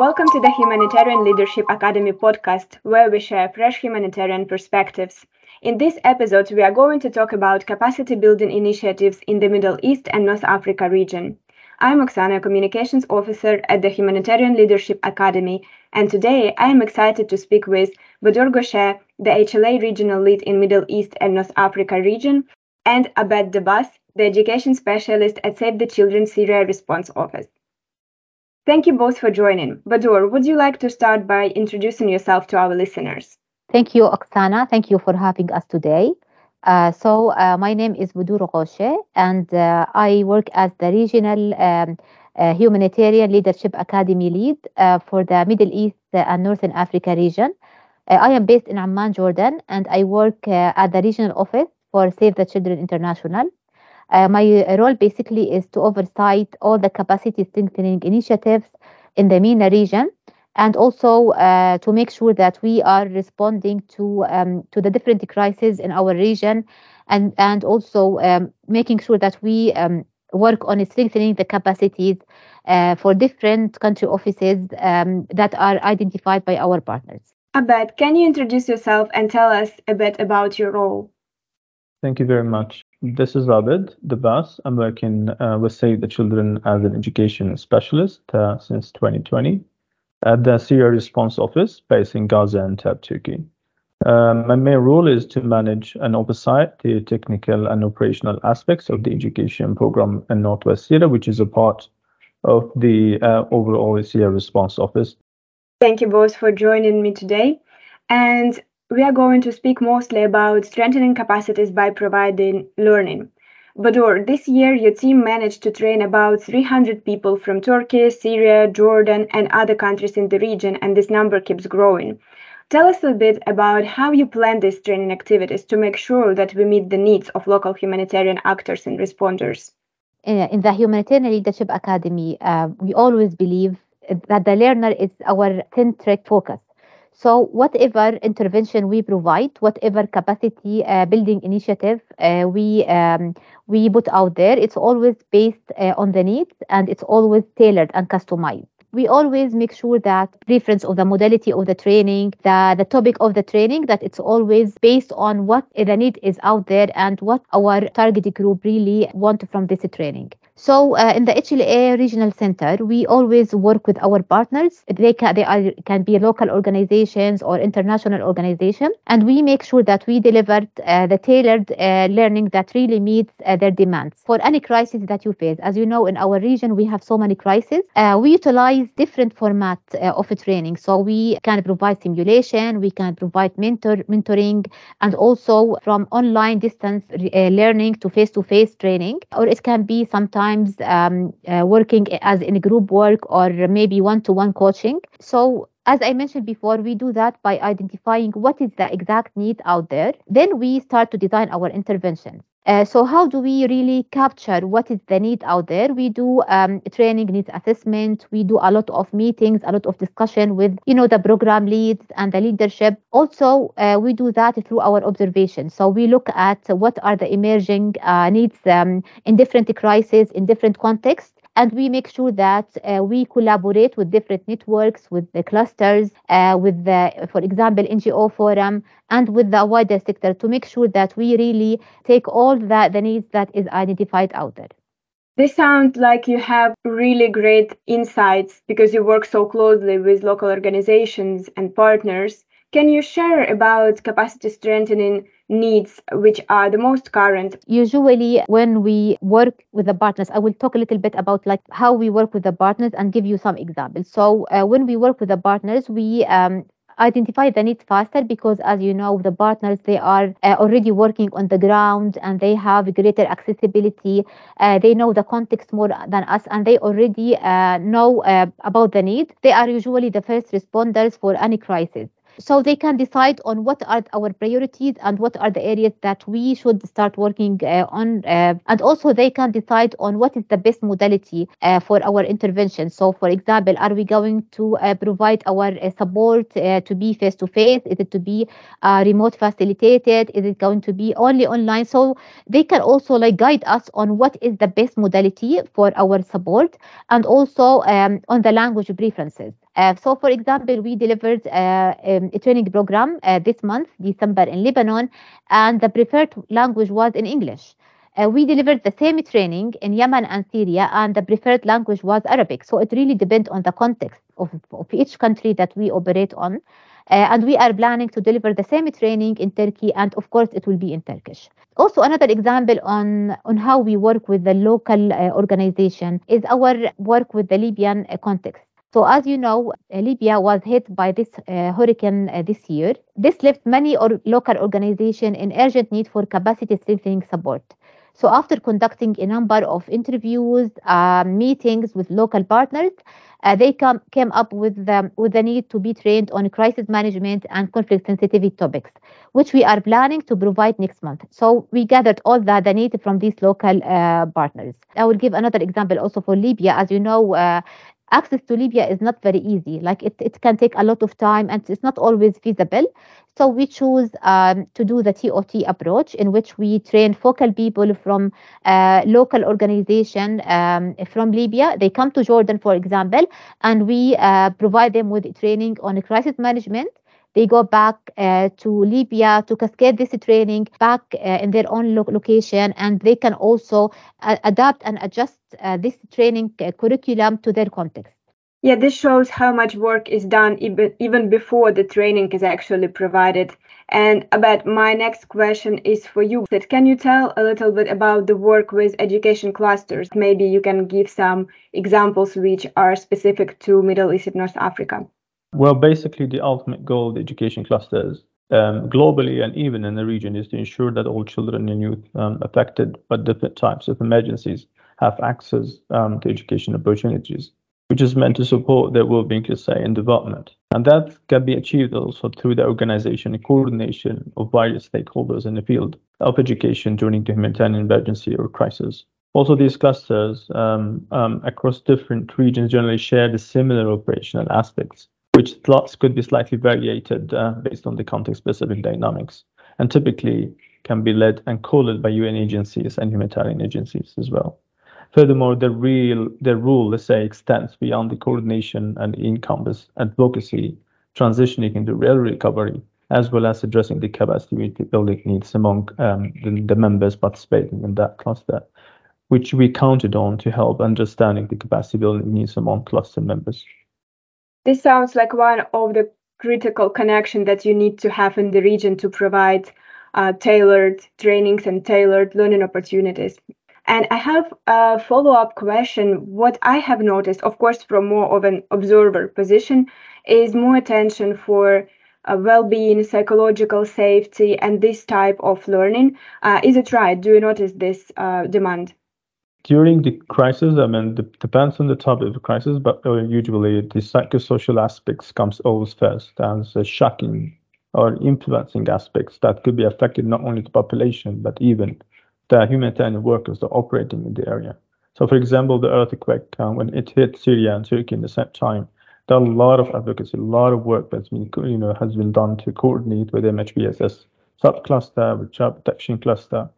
Welcome to the Humanitarian Leadership Academy podcast, where we share fresh humanitarian perspectives. In this episode, we are going to talk about capacity building initiatives in the Middle East and North Africa region. I'm Oksana, Communications Officer at the Humanitarian Leadership Academy, and today I am excited to speak with Bdour Ghousheh, the HLA Regional Lead in Middle East and North Africa region, and Abed Dbas, the Education Specialist at Save the Children Syria Response Office. Thank you both for joining. Bdour, would you like to start by introducing yourself to our listeners? Thank you, Oksana. Thank you for having us today. Uh, so, uh, my name is Bdour Ghousheh, and uh, I work as the Regional um, uh, Humanitarian Leadership Academy lead uh, for the Middle East and Northern Africa region. Uh, I am based in Amman, Jordan, and I work at the regional office for Save the Children International. Uh, my role basically is to oversight all the capacity strengthening initiatives in the MENA region and also uh, to make sure that we are responding to um, to the different crises in our region and and also um, making sure that we um, work on strengthening the capacities uh, for different country offices um, that are identified by our partners. Abed, can you introduce yourself and tell us a bit about your role? Thank you very much. This is Abed Dbas. I'm working uh, with Save the Children as an education specialist uh, since 2020 at the Syria Response Office based in Gaziantep, Turkey. Um, my main role is to manage and oversight the technical and operational aspects of the education program in Northwest Syria, which is a part of the uh, overall Syria Response Office. Thank you both for joining me today. And we are going to speak mostly about strengthening capacities by providing learning. Bdour, this year your team managed to train about 300 people from Turkey, Syria, Jordan, and other countries in the region, and this number keeps growing. Tell us a bit about how you plan these training activities to make sure that we meet the needs of local humanitarian actors and responders. In the Humanitarian Leadership Academy, uh, we always believe that the learner is our centric focus. So whatever intervention we provide, whatever capacity uh, building initiative uh, we um, we put out there, it's always based uh, on the needs and it's always tailored and customized we always make sure that preference of the modality of the training, the, the topic of the training, that it's always based on what the need is out there and what our target group really want from this training. So uh, in the HLA Regional Center, we always work with our partners. They can, they are, can be local organizations or international organizations, and we make sure that we deliver uh, the tailored uh, learning that really meets uh, their demands for any crisis that you face. As you know, in our region, we have so many crises. Uh, we utilize different formats uh, of training. So we can provide simulation, we can provide mentor mentoring, and also from online distance learning to face-to-face training, or it can be sometimes um, uh, working as in group work or maybe one-to-one coaching. So as I mentioned before, we do that by identifying what is the exact need out there. Then we start to design our interventions. Uh, so how do we really capture what is the need out there? We do um, training needs assessment. We do a lot of meetings, a lot of discussion with you know the program leads and the leadership. Also, uh, we do that through our observation. So we look at what are the emerging uh, needs um, in different crises, in different contexts, and we make sure that uh, we collaborate with different networks, with the clusters, uh, with the, for example, NGO forum, and with the wider sector to make sure that we really take all the, the needs that is identified out there. This sounds like you have really great insights because you work so closely with local organizations and partners. Can you share about capacity strengthening needs which are the most current? Usually when we work with the partners, I will talk a little bit about like how we work with the partners and give you some examples. So uh, when we work with the partners, we um, identify the needs faster because as you know the partners they are uh, already working on the ground and they have greater accessibility uh, they know the context more than us and they already uh, know uh, about the need they are usually the first responders for any crisis so they can decide on what are our priorities and what are the areas that we should start working uh, on uh, and also they can decide on what is the best modality uh, for our intervention. So for example are we going to uh, provide our uh, support to be face to face is it to be remote facilitated? Is it going to be only online? So they can also like guide us on what is the best modality for our support and also um, on the language preferences Uh, so, for example, we delivered uh, um, a training program uh, this month, December, in Lebanon, and the preferred language was in English. Uh, we delivered the same training in Yemen and Syria, and the preferred language was Arabic. So, it really depends on the context of, of each country that we operate on. Uh, and we are planning to deliver the same training in Turkey, and of course, it will be in Turkish. Also, another example on, on how we work with the local uh, organization is our work with the Libyan context. So, as you know, Libya was hit by this uh, hurricane uh, this year. This left many or local organizations in urgent need for capacity strengthening support. So, after conducting a number of interviews, uh, meetings with local partners, uh, they came up with the, with the need to be trained on crisis management and conflict sensitivity topics, which we are planning to provide next month. So we gathered all the, the need from these local uh, partners. I will give another example also for Libya. As you know, uh, access to Libya is not very easy. Like it, it can take a lot of time and it's not always feasible. So we choose um, to do the TOT approach in which we train focal people from uh, local organization um, from Libya. They come to Jordan, for example, and we uh, provide them with training on crisis management. They go back uh, to Libya to cascade this training back uh, in their own lo- location, and they can also uh, adapt and adjust this training curriculum to their context. Yeah, this shows how much work is done even, even before the training is actually provided. And about my next question is for you. Can you tell a little bit about the work with education clusters? Maybe you can give some examples which are specific to Middle East and North Africa. Well, basically, the ultimate goal of the education clusters um, globally and even in the region is to ensure that all children and youth um, affected by different types of emergencies have access um, to education opportunities which is meant to support their well-being, let's say, and development. And that can be achieved also through the organization and coordination of various stakeholders in the field of education during the humanitarian emergency or crisis. Also, these clusters um, um, across different regions generally share the similar operational aspects, which thoughts could be slightly variated uh, based on the context-specific dynamics, and typically can be led and co-led by UN agencies and humanitarian agencies as well. Furthermore, the real the rule, let's say, extends beyond the coordination and encompass advocacy, transitioning into real recovery, as well as addressing the capacity building needs among um, the, the members participating in that cluster, which we counted on to help understanding the capacity building needs among cluster members. This sounds like one of the critical connections that you need to have in the region to provide uh, tailored trainings and tailored learning opportunities. And I have a follow up question. What I have noticed, of course, from more of an observer position, is more attention for uh, well being, psychological safety, and this type of learning. Uh, is it right? Do you notice this uh, demand? During the crisis, I mean, it depends on the type of the crisis, but uh, usually the psychosocial aspects comes always first as a shocking or influencing aspects that could be affected not only the population but even the humanitarian workers that are operating in the area. So, for example, the earthquake, uh, when it hit Syria and Turkey in the same time, there are a lot of advocacy, a lot of work that's been, you know, has been done to coordinate with MHPSS subcluster, with child protection cluster,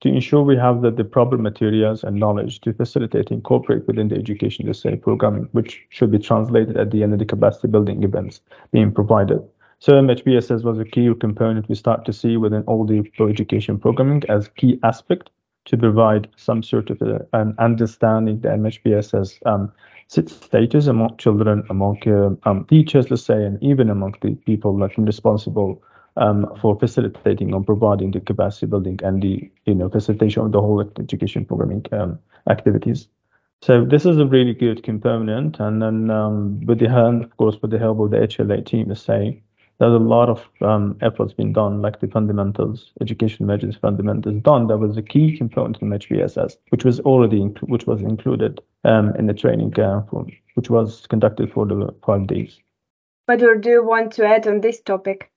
to ensure we have the, the proper materials and knowledge to facilitate and incorporate within the education same programming, which should be translated at the end of the capacity building events being provided. So MHPSS was a key component we start to see within all the education programming as key aspect to provide some sort of a, an understanding the MHPSS um, status among children, among uh, um, teachers, let's say, and even among the people are responsible um, for facilitating or providing the capacity building and the you know facilitation of the whole education programming um, activities. So this is a really good component, and then um, with the help, of course, with the help of the HLA team, let's say, there's a lot of um, efforts being done, like the fundamentals, education measures fundamentals done. That was a key component in HBSS, which was already which was included um, in the training uh, for, which was conducted for the five days. What do you want to add on this topic?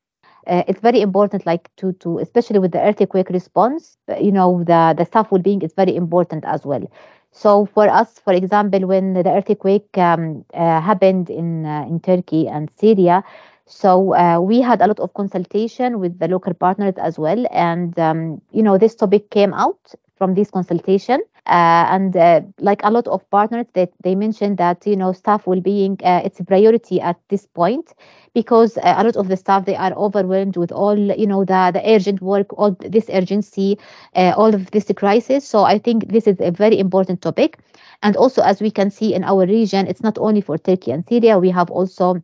Uh, it's very important, like to to especially with the earthquake response. Uh, you know, the the staff well-being is very important as well. So for us, for example, when the earthquake um, uh, happened in uh, in Turkey and Syria, so uh, we had a lot of consultation with the local partners as well, and um, you know this topic came out from this consultation. Uh, and uh, like a lot of partners, that they, mentioned that you know staff well-being uh, it's a priority at this point because uh, a lot of the staff they are overwhelmed with all you know the the urgent work, all this urgency, uh, all of this crisis. So I think this is a very important topic. And also, as we can see in our region, it's not only for Turkey and Syria. We have also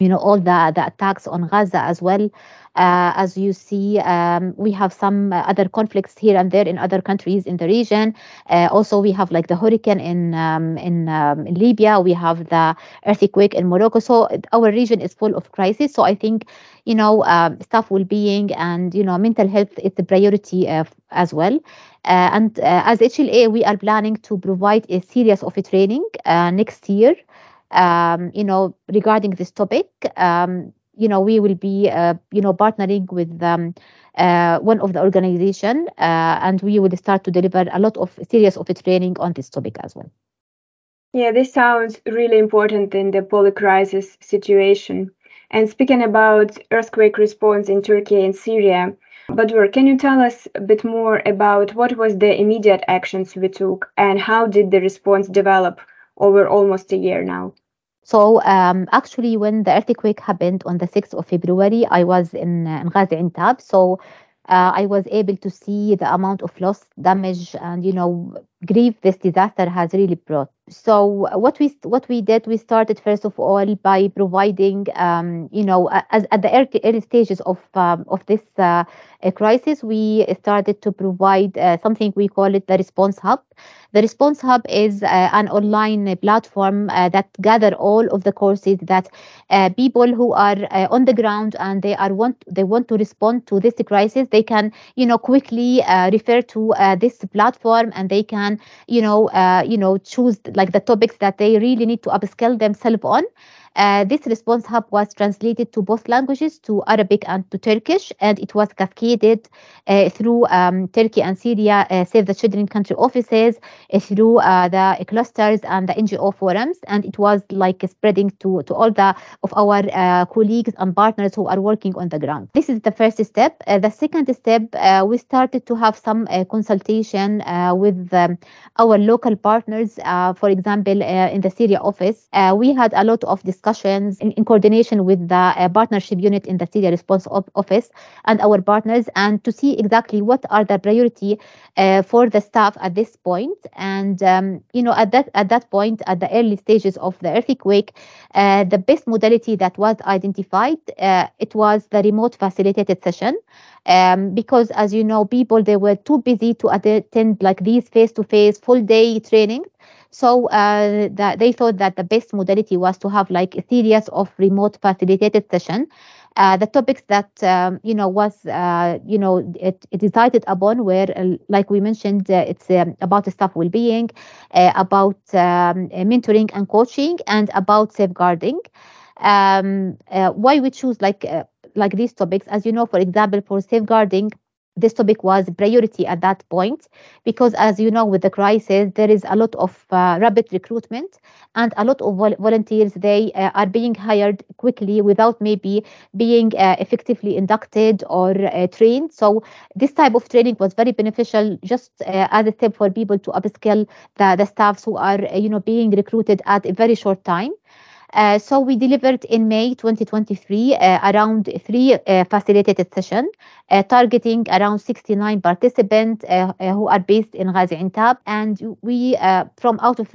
you know all the the attacks on Gaza as well. Uh, as you see, um, we have some uh, other conflicts here and there in other countries in the region. Uh, also, we have like the hurricane in um, in, um, in Libya. We have the earthquake in Morocco. So our region is full of crisis. So I think you know um, staff well-being and you know mental health is the priority uh, as well. Uh, and uh, as HLA, we are planning to provide a series of training next year um, you know, regarding this topic, um, you know, we will be, uh, you know, partnering with um, uh, one of the organization, uh, and we will start to deliver a lot of series of training on this topic as well. Yeah, this sounds really important in the polycrisis situation. And speaking about earthquake response in Turkey and Syria, Bdour, can you tell us a bit more about what was the immediate actions we took and how did the response develop over almost a year now. So um, actually, when the earthquake happened on the 6th of February, I was in, uh, in Gaziantep. So uh, I was able to see the amount of loss, damage, and you know, grief this disaster has really brought. So what we what we did, we started first of all by providing, um, you know, as at the early, early stages of um, of this uh, crisis, we started to provide uh, something we call it the response hub. The Response Hub is uh, an online platform uh, that gather all of the courses that uh, people who are uh, on the ground and they are want they want to respond to this crisis. They can you know quickly uh, refer to uh, this platform and they can you know uh, you know choose like the topics that they really need to upskill themselves on. Uh, this response hub was translated to both languages, to Arabic and to Turkish, and it was cascaded uh, through um, Turkey and Syria uh, Save the Children country offices, uh, through uh, the clusters and the NGO forums, and it was like spreading to, to all the of our colleagues and partners who are working on the ground. This is the first step. the second step, we started to have some consultation with um, our local partners. for example, in the Syria office, we had a lot of discussions discussions in, in coordination with the uh, partnership unit in the Syria Response Office and our partners, and to see exactly what are the priority uh, for the staff at this point. And um, you know, at that at that point, at the early stages of the earthquake, uh, the best modality that was identified uh, it was the remote facilitated session. Um, because as you know, people they were too busy to attend like these face-to-face full day trainings so uh, they thought that the best modality was to have like a series of remote facilitated session. Uh, the topics that um, you know was uh, you know it, it decided upon were uh, like we mentioned uh, it's um, about staff well-being, uh, about um, mentoring and coaching, and about safeguarding. Um, why we choose like like these topics, as you know, for example, for safeguarding this topic was priority at that point because as you know with the crisis there is a lot of uh, rapid recruitment and a lot of vol- volunteers they uh, are being hired quickly without maybe being uh, effectively inducted or uh, trained. So this type of training was very beneficial just uh, as a step for people to upskill the, the staffs who are uh, you know being recruited at a very short time uh, so we delivered in May 2023 uh, around three uh, facilitated sessions uh, targeting around 69 participants uh, uh, who are based in Gaziantep. And we, from out of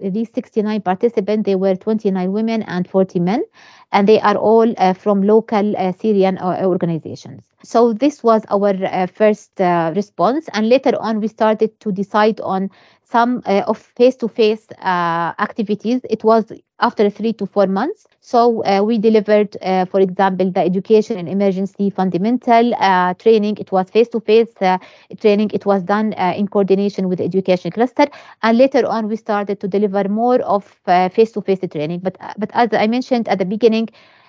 these 69 participants, there were 29 women and 40 men, and they are all from local Syrian organizations. So this was our first response, and later on we started to decide on some uh, of face-to-face uh, activities. It was after three to four months. So uh, we delivered, uh, for example, the education and emergency fundamental uh, training. It was face-to-face uh, training. It was done in coordination with the education cluster. And later on, we started to deliver more of face-to-face training. But but as I mentioned at the beginning,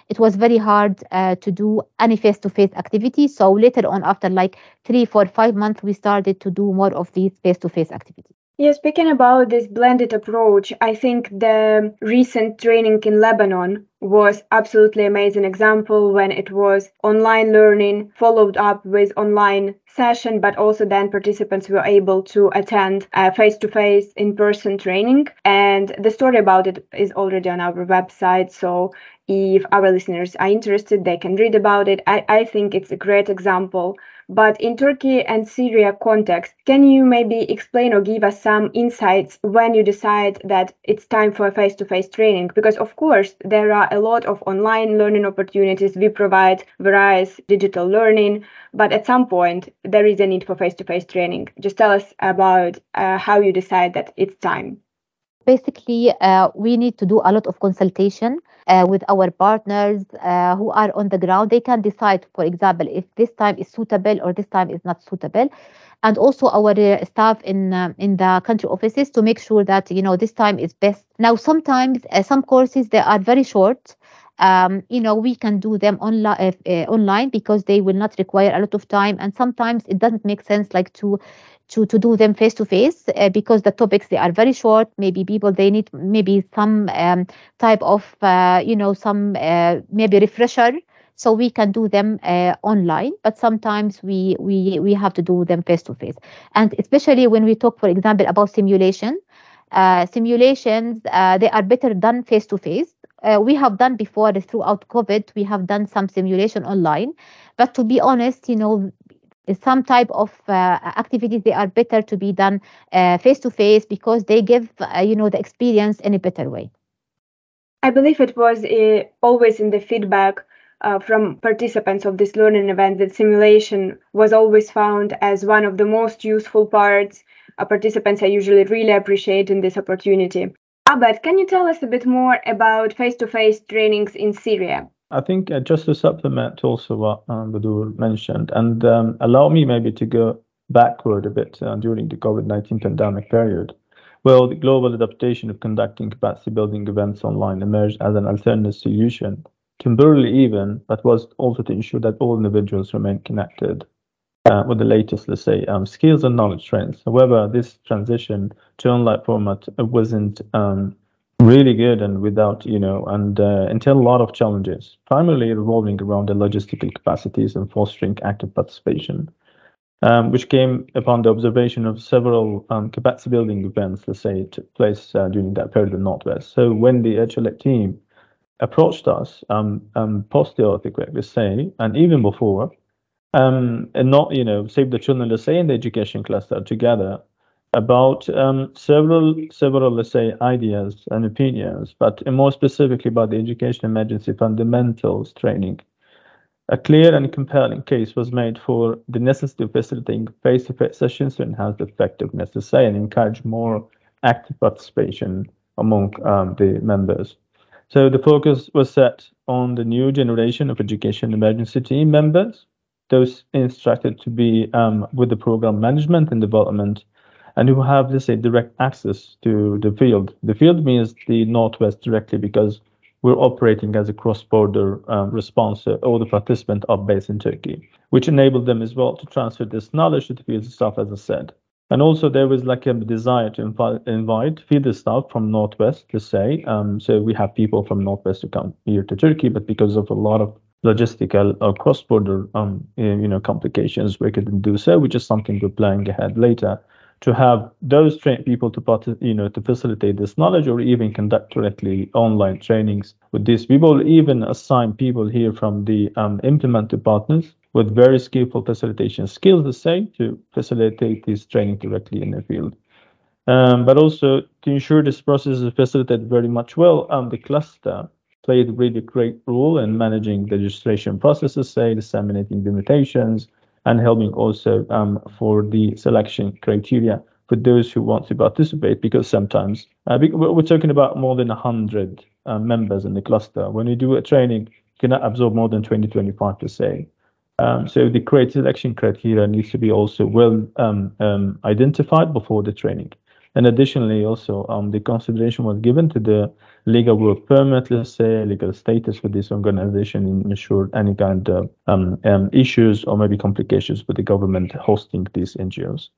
it was very hard uh, to do any face-to-face activity. So later on, after like three, four, five months, we started to do more of these face-to-face activities. Yeah, speaking about this blended approach, I think the recent training in Lebanon was absolutely amazing example when it was online learning followed up with online session but also then participants were able to attend uh, face to face in person training. And the story about it is already on our website so if our listeners are interested they can read about it. I, I think it's a great example. But in Turkey and Syria context, can you maybe explain or give us some insights when you decide that it's time for a face-to-face training? Because of course, there are a lot of online learning opportunities. We provide various digital learning, but at some point there is a need for face-to-face training. Just tell us about uh, how you decide that it's time. Basically, uh, we need to do a lot of consultation uh, with our partners uh, who are on the ground. They can decide, for example, if this time is suitable or this time is not suitable, and also our uh, staff in um, in the country offices to make sure that you know this time is best. Now, sometimes uh, some courses they are very short. Um, you know, we can do them online uh, online because they will not require a lot of time, and sometimes it doesn't make sense like to to to do them face to face because the topics they are very short maybe people they need maybe some um, type of uh, you know some uh, maybe refresher so we can do them uh, online but sometimes we we we have to do them face to face and especially when we talk for example about simulation uh, simulations uh, they are better done face to face we have done before throughout covid we have done some simulation online. But to be honest you know some type of uh, activities they are better to be done face to face because they give uh, you know the experience in a better way. I believe it was uh, always in the feedback uh, from participants of this learning event that simulation was always found as one of the most useful parts. Uh, participants are usually really appreciating this opportunity. Abed can you tell us a bit more about face-to-face trainings in syria? I think uh, just to supplement also what um, Bdour mentioned, and um, allow me maybe to go backward a bit uh, during the COVID 19 pandemic period. Well, the global adaptation of conducting capacity building events online emerged as an alternative solution, temporarily even, but was also to ensure that all individuals remain connected uh, with the latest, let's say, um, skills and knowledge trends. However, this transition to online format wasn't um, really good and without you know and uh, entail a lot of challenges primarily revolving around the logistical capacities and fostering active participation um, which came upon the observation of several um, capacity building events let's say took place uh, during that period in northwest so when the HLA team approached us um, um, post the earthquake let's say and even before um, and not you know save the children let's say in the education cluster together about um, several, several, let's say, ideas and opinions, but more specifically about the education emergency fundamentals training. A clear and compelling case was made for the necessity of facilitating face-to-face sessions to enhance the effectiveness, to say, and encourage more active participation among um, the members. So the focus was set on the new generation of education emergency team members, those instructed to be um, with the program management and development and who have, let's say, direct access to the field. The field means the Northwest directly because we're operating as a cross-border um, response. So all the participants are based in Turkey, which enabled them as well to transfer this knowledge to the field staff, as I said. And also there was like a desire to invite, invite staff from Northwest to say, um, so we have people from Northwest to come here to Turkey, but because of a lot of logistical or cross-border um, you know complications, we couldn't do so, which is something we're planning ahead later to have those people to part, you know, to facilitate this knowledge or even conduct directly online trainings with these people, even assign people here from the um, implemented partners with very skillful facilitation skills, to say, to facilitate this training directly in the field. Um, but also to ensure this process is facilitated very much well, um, the cluster played really great role in managing the registration processes, say, disseminating the invitations, and helping also um, for the selection criteria for those who want to participate because sometimes uh, we're talking about more than 100 uh, members in the cluster. When you do a training, you cannot absorb more than 20, 25 per se. Um, so the selection criteria needs to be also well um, um, identified before the training. And additionally, also um, the consideration was given to the legal work permit, let's say, legal status for this organization and ensure any kind of um, um, issues or maybe complications with the government hosting these NGOs.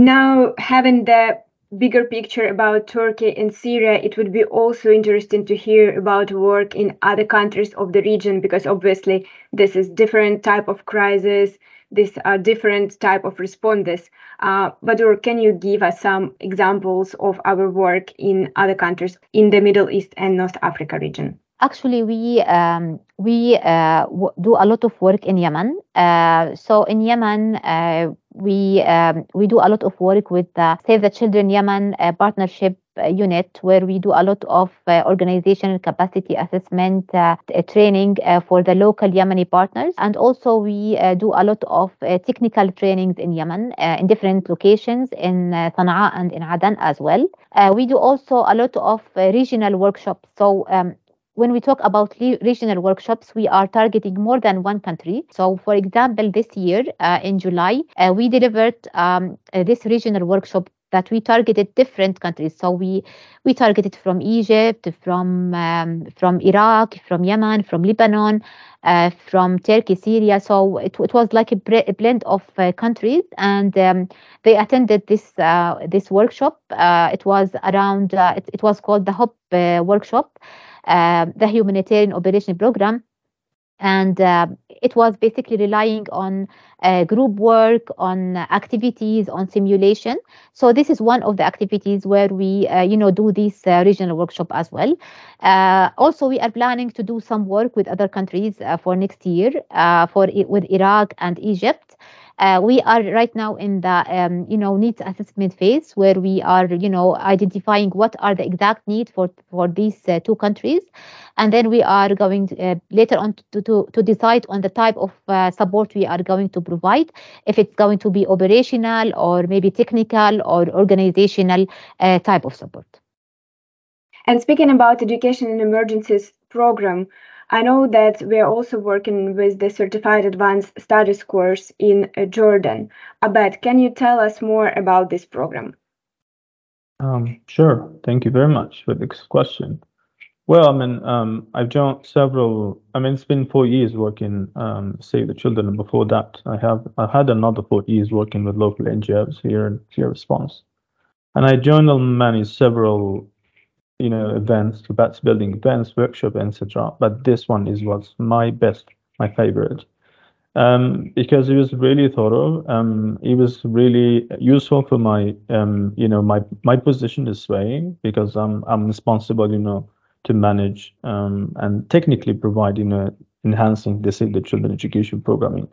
Now, having the bigger picture about Turkey and Syria, it would be also interesting to hear about work in other countries of the region because obviously this is different type of crisis, these are different type of responders. Uh, or can you give us some examples of our work in other countries in the Middle East and North Africa region? Actually, we um, we uh, do a lot of work in Yemen. Uh, so in Yemen, uh, we um, we do a lot of work with the Save the Children Yemen uh, partnership uh, unit, where we do a lot of uh, organizational capacity assessment uh, training uh, for the local Yemeni partners, and also we uh, do a lot of uh, technical trainings in Yemen uh, in different locations in uh, Sana'a and in Aden as well. Uh, we do also a lot of uh, regional workshops. So um, when we talk about regional workshops, we are targeting more than one country. So, for example, this year uh, in July, uh, we delivered um, uh, this regional workshop that we targeted different countries. So we we targeted from Egypt, from um, from Iraq, from Yemen, from Lebanon, uh, from Turkey, Syria. So it, it was like a, a blend of uh, countries, and um, they attended this uh, this workshop. Uh, it was around. Uh, it, it was called the uh, workshop the humanitarian operation program. And uh, it was basically relying on uh, group work on activities on simulation. So this is one of the activities where we uh, you know do this uh, regional workshop as well. Uh, also we are planning to do some work with other countries uh, for next year for with iraq and egypt uh, we are right now in the um, you know needs assessment phase where we are you know identifying what are the exact needs for for these uh, two countries. And then we are going to, uh, later on to, to, to decide on the type of uh, support we are going to provide. If it's going to be operational or maybe technical or organizational uh, type of support. And speaking about education in emergencies program, I know that we are also working with the Certified Advanced Studies course in uh, Jordan. Abed, can you tell us more about this program? Um, sure. Thank you very much for this question. Well, I mean, um, I've joined several. I mean, it's been four years working, um, Save the Children, and before that, I have I had another four years working with local NGOs here in here Response, and I joined many several, you know, events, capacity building events, workshop, etc. But this one is was my best, my favorite, um, because it was really thorough. Um, it was really useful for my, um, you know, my my position this way because I'm I'm responsible, you know to manage um, and technically provide you know enhancing the Children education programming.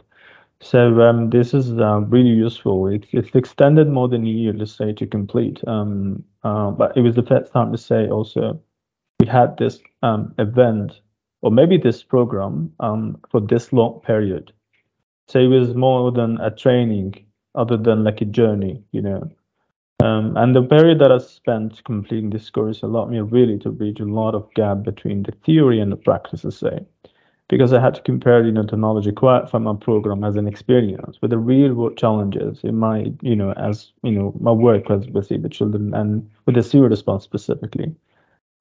So um, this is uh, really useful. It's, it's extended more than a year, let's say, to complete. Um, uh, but it was the first time to say also we had this um, event or maybe this program um, for this long period. So it was more than a training, other than like a journey, you know. Um, and the period that I spent completing this course allowed me really to bridge a lot of gap between the theory and the practice, I say, because I had to compare, you know, the knowledge acquired from my program as an experience with the real world challenges in my, you know, as you know, my work with with the children and with the Syria response specifically.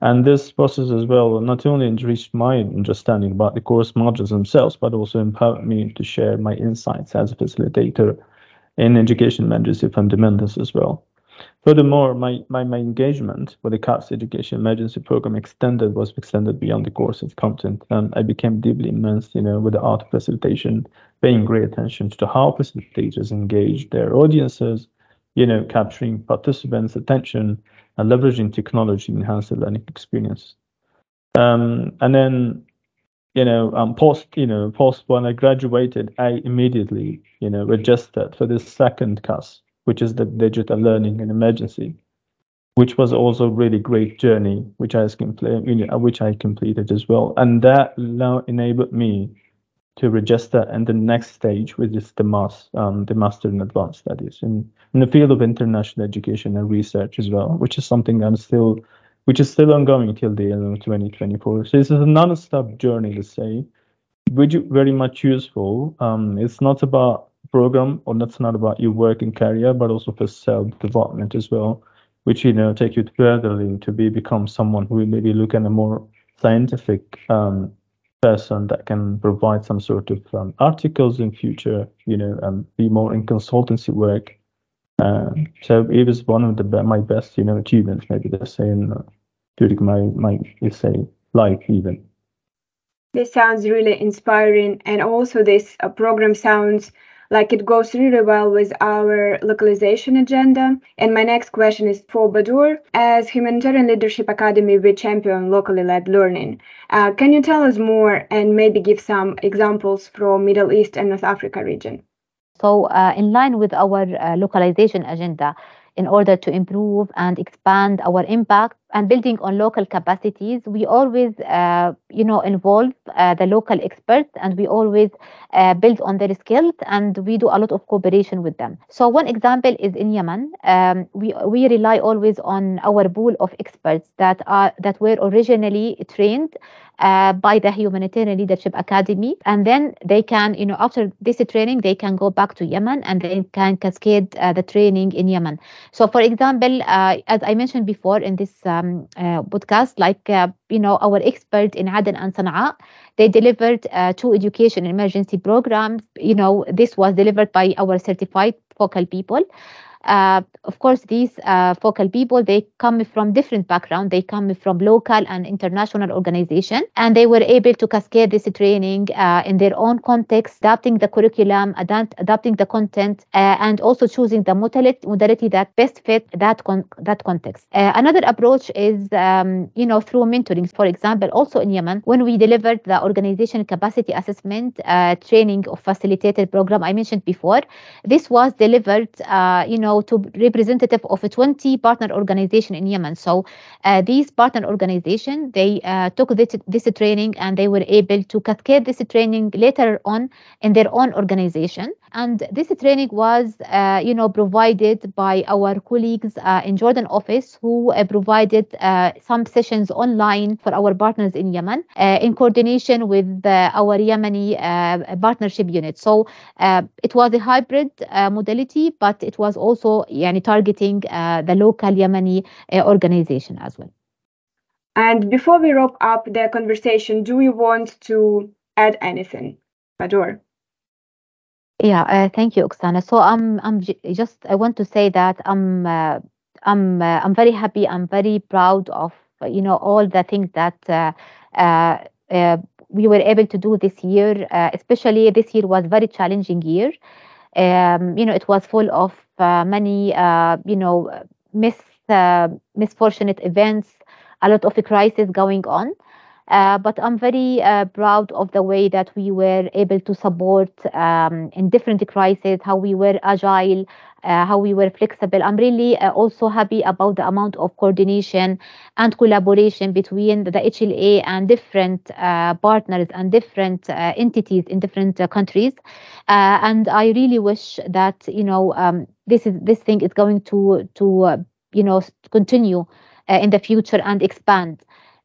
And this process as well not only enriched my understanding about the course modules themselves, but also empowered me to share my insights as a facilitator in education emergency fundamentals as well. Furthermore, my, my, my engagement with the CAPS Education Emergency Program extended was extended beyond the course's content, and I became deeply immersed, you know, with the art of facilitation, paying great attention to how facilitators engage their audiences, you know, capturing participants' attention and leveraging technology to enhance the learning experience. Um, and then, you know, um, post, you know, post when I graduated, I immediately, you know, registered for this second course which is the digital learning in emergency, which was also a really great journey, which I completed, which I completed as well, and that now enabled me to register in the next stage, which is the MAS, um, the Master in Advanced Studies, in, in the field of international education and research as well, which is something I'm still, which is still ongoing till the end of 2024. So this is a non-stop journey, to say, which is very much useful. Um, it's not about program, or that's not about your work and career, but also for self-development as well, which you know take you further to be become someone who maybe look at a more scientific um, person that can provide some sort of um, articles in future, you know, and be more in consultancy work, Uh, so it was one of the my best, you know, achievements. Maybe they say in uh, during my my say life even. This sounds really inspiring, and also this uh, program sounds like it goes really well with our localization agenda. And my next question is for Bdour. As Humanitarian Leadership Academy, we champion locally led learning. Uh, can you tell us more and maybe give some examples from Middle East and North Africa region? So, uh, in line with our uh, localization agenda, in order to improve and expand our impact and building on local capacities we always uh, you know involve uh, the local experts and we always uh, build on their skills and we do a lot of cooperation with them so one example is in yemen um, we we rely always on our pool of experts that are that were originally trained uh, by the Humanitarian Leadership Academy. And then they can, you know, after this training, they can go back to Yemen and they can cascade uh, the training in Yemen. So, for example, uh, as I mentioned before in this uh, podcast, like, uh, you know, our expert in Aden and Sana'a, they delivered uh, two education emergency programs. You know, this was delivered by our certified focal people. Uh, of course, these uh, focal people, they come from different backgrounds. They come from local and international organization, and they were able to cascade this training uh, in their own context, adapting the curriculum, adapt, adapting the content, uh, and also choosing the modality, modality that best fit that con- that context. Uh, another approach is, um, you know, through mentoring. For example, also in Yemen, when we delivered the organization capacity assessment training of facilitated program I mentioned before, this was delivered, you know, to representative of a 20 partner organization in Yemen. So uh, these partner organization, they uh, took this, this training and they were able to cascade this training later on in their own organization. And this training was, uh, you know, provided by our colleagues uh, in Jordan office who uh, provided uh, some sessions online for our partners in Yemen in coordination with our Yemeni partnership unit. So it was a hybrid modality, but it was also yani, targeting the local Yemeni organization as well. And before we wrap up the conversation, do you want to add anything, Bdour? Yeah, uh, thank you, Oksana. So I'm I'm just I want to say that I'm uh, I'm uh, I'm very happy. I'm very proud of you know all the things that uh, uh, uh, we were able to do this year. especially this year was very challenging year. Um, you know, it was full of many you know mis misfortunate events, a lot of crisis going on. Uh, but I'm very uh, proud of the way that we were able to support um, in different crises, how we were agile, uh, how we were flexible. I'm really uh, also happy about the amount of coordination and collaboration between the HLA and different uh, partners and different entities in different countries. and I really wish that you know um, this is this thing is going to to you know continue in the future and expand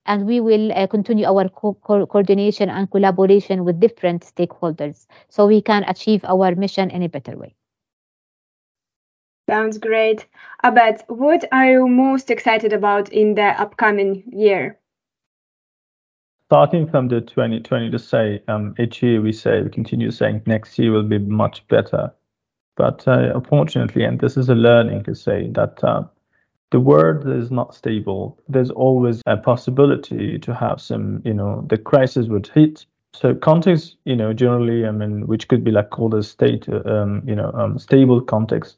and we will uh, continue our co co coordination and collaboration with different stakeholders so we can achieve our mission in a better way. Sounds great. Abed, what are you most excited about in the upcoming year? Starting from the 2020 to say, um, each year we say, we continue saying next year will be much better. But uh, unfortunately, and this is a learning to say that uh, the world is not stable. There's always a possibility to have some, you know, the crisis would hit. So context, you know, generally, I mean, which could be like called a state, um, you know, um, stable context,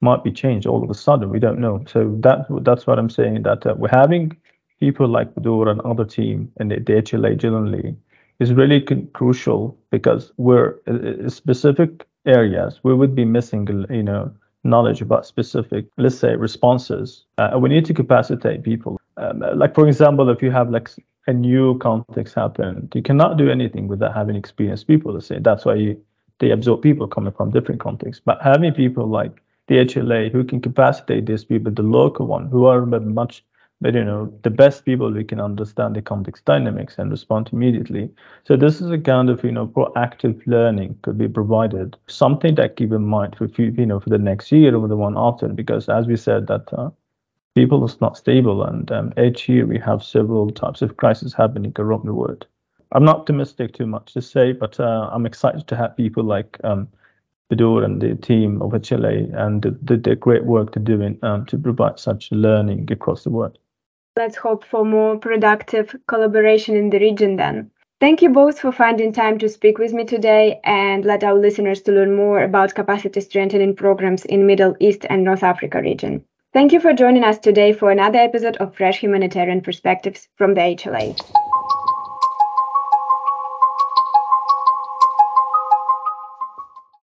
might be changed all of a sudden. We don't know. So that that's what I'm saying. That uh, we're having people like Bdour and other team and the, the HLA generally is really crucial because we're uh, specific areas we would be missing, you know, knowledge about specific, let's say, responses. Uh, we need to capacitate people. Um, like, for example, if you have like a new context happen, you cannot do anything without having experienced people. Let's say that's why you, they absorb people coming from different contexts. But having people like the HLA who can capacitate these people, the local one, who are much but you know the best people we can understand the complex dynamics and respond immediately. So this is a kind of you know proactive learning could be provided. Something that keep in mind for you know for the next year or the one after because as we said that uh, people is not stable and um, each year we have several types of crises happening around the world. I'm not optimistic too much to say but uh, i'm excited to have people like um, Bdour and the team over Chile and the, the great work they're doing um, to provide such learning across the world. Let's hope for more productive collaboration in the region then. Thank you both for finding time to speak with me today and let our listeners to learn more about capacity strengthening programs in Middle East and North Africa region. Thank you for joining us today for another episode of Fresh Humanitarian Perspectives from the HLA.